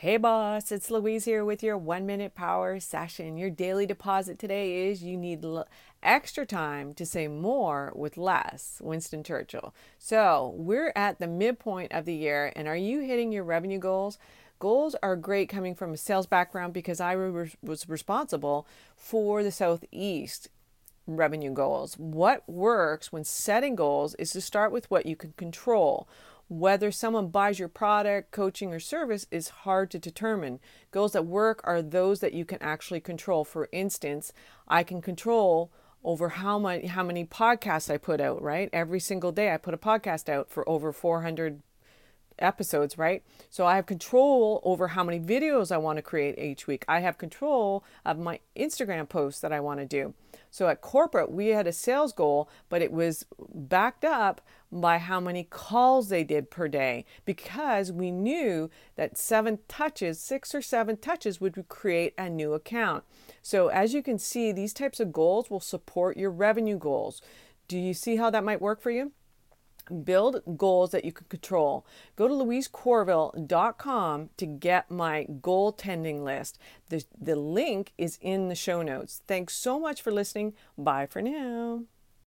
Hey boss, it's Louise here with your one minute power session. Your daily deposit today is you need l- extra time to say more with less. Winston Churchill. So we're at the midpoint of the year, and are you hitting your revenue goals? Goals are great coming from a sales background because I re- was responsible for the Southeast revenue goals. What works when setting goals is to start with what you can control. Whether someone buys your product, coaching, or service is hard to determine. Goals that work are those that you can actually control. For instance, I can control over how many how many podcasts I put out, right? Every single day I put a podcast out for over 400 episodes, right? So I have control over how many videos I want to create each week. I have control of my Instagram posts that I want to do. So at corporate, we had a sales goal, but it was backed up by how many calls they did per day because we knew that seven touches, six or seven touches would create a new account. So as you can see, these types of goals will support your revenue goals. Do you see how that might work for you? Build goals that you can control. Go to louisecorville.com to get my goal tending list. The, the link is in the show notes. Thanks so much for listening. Bye for now.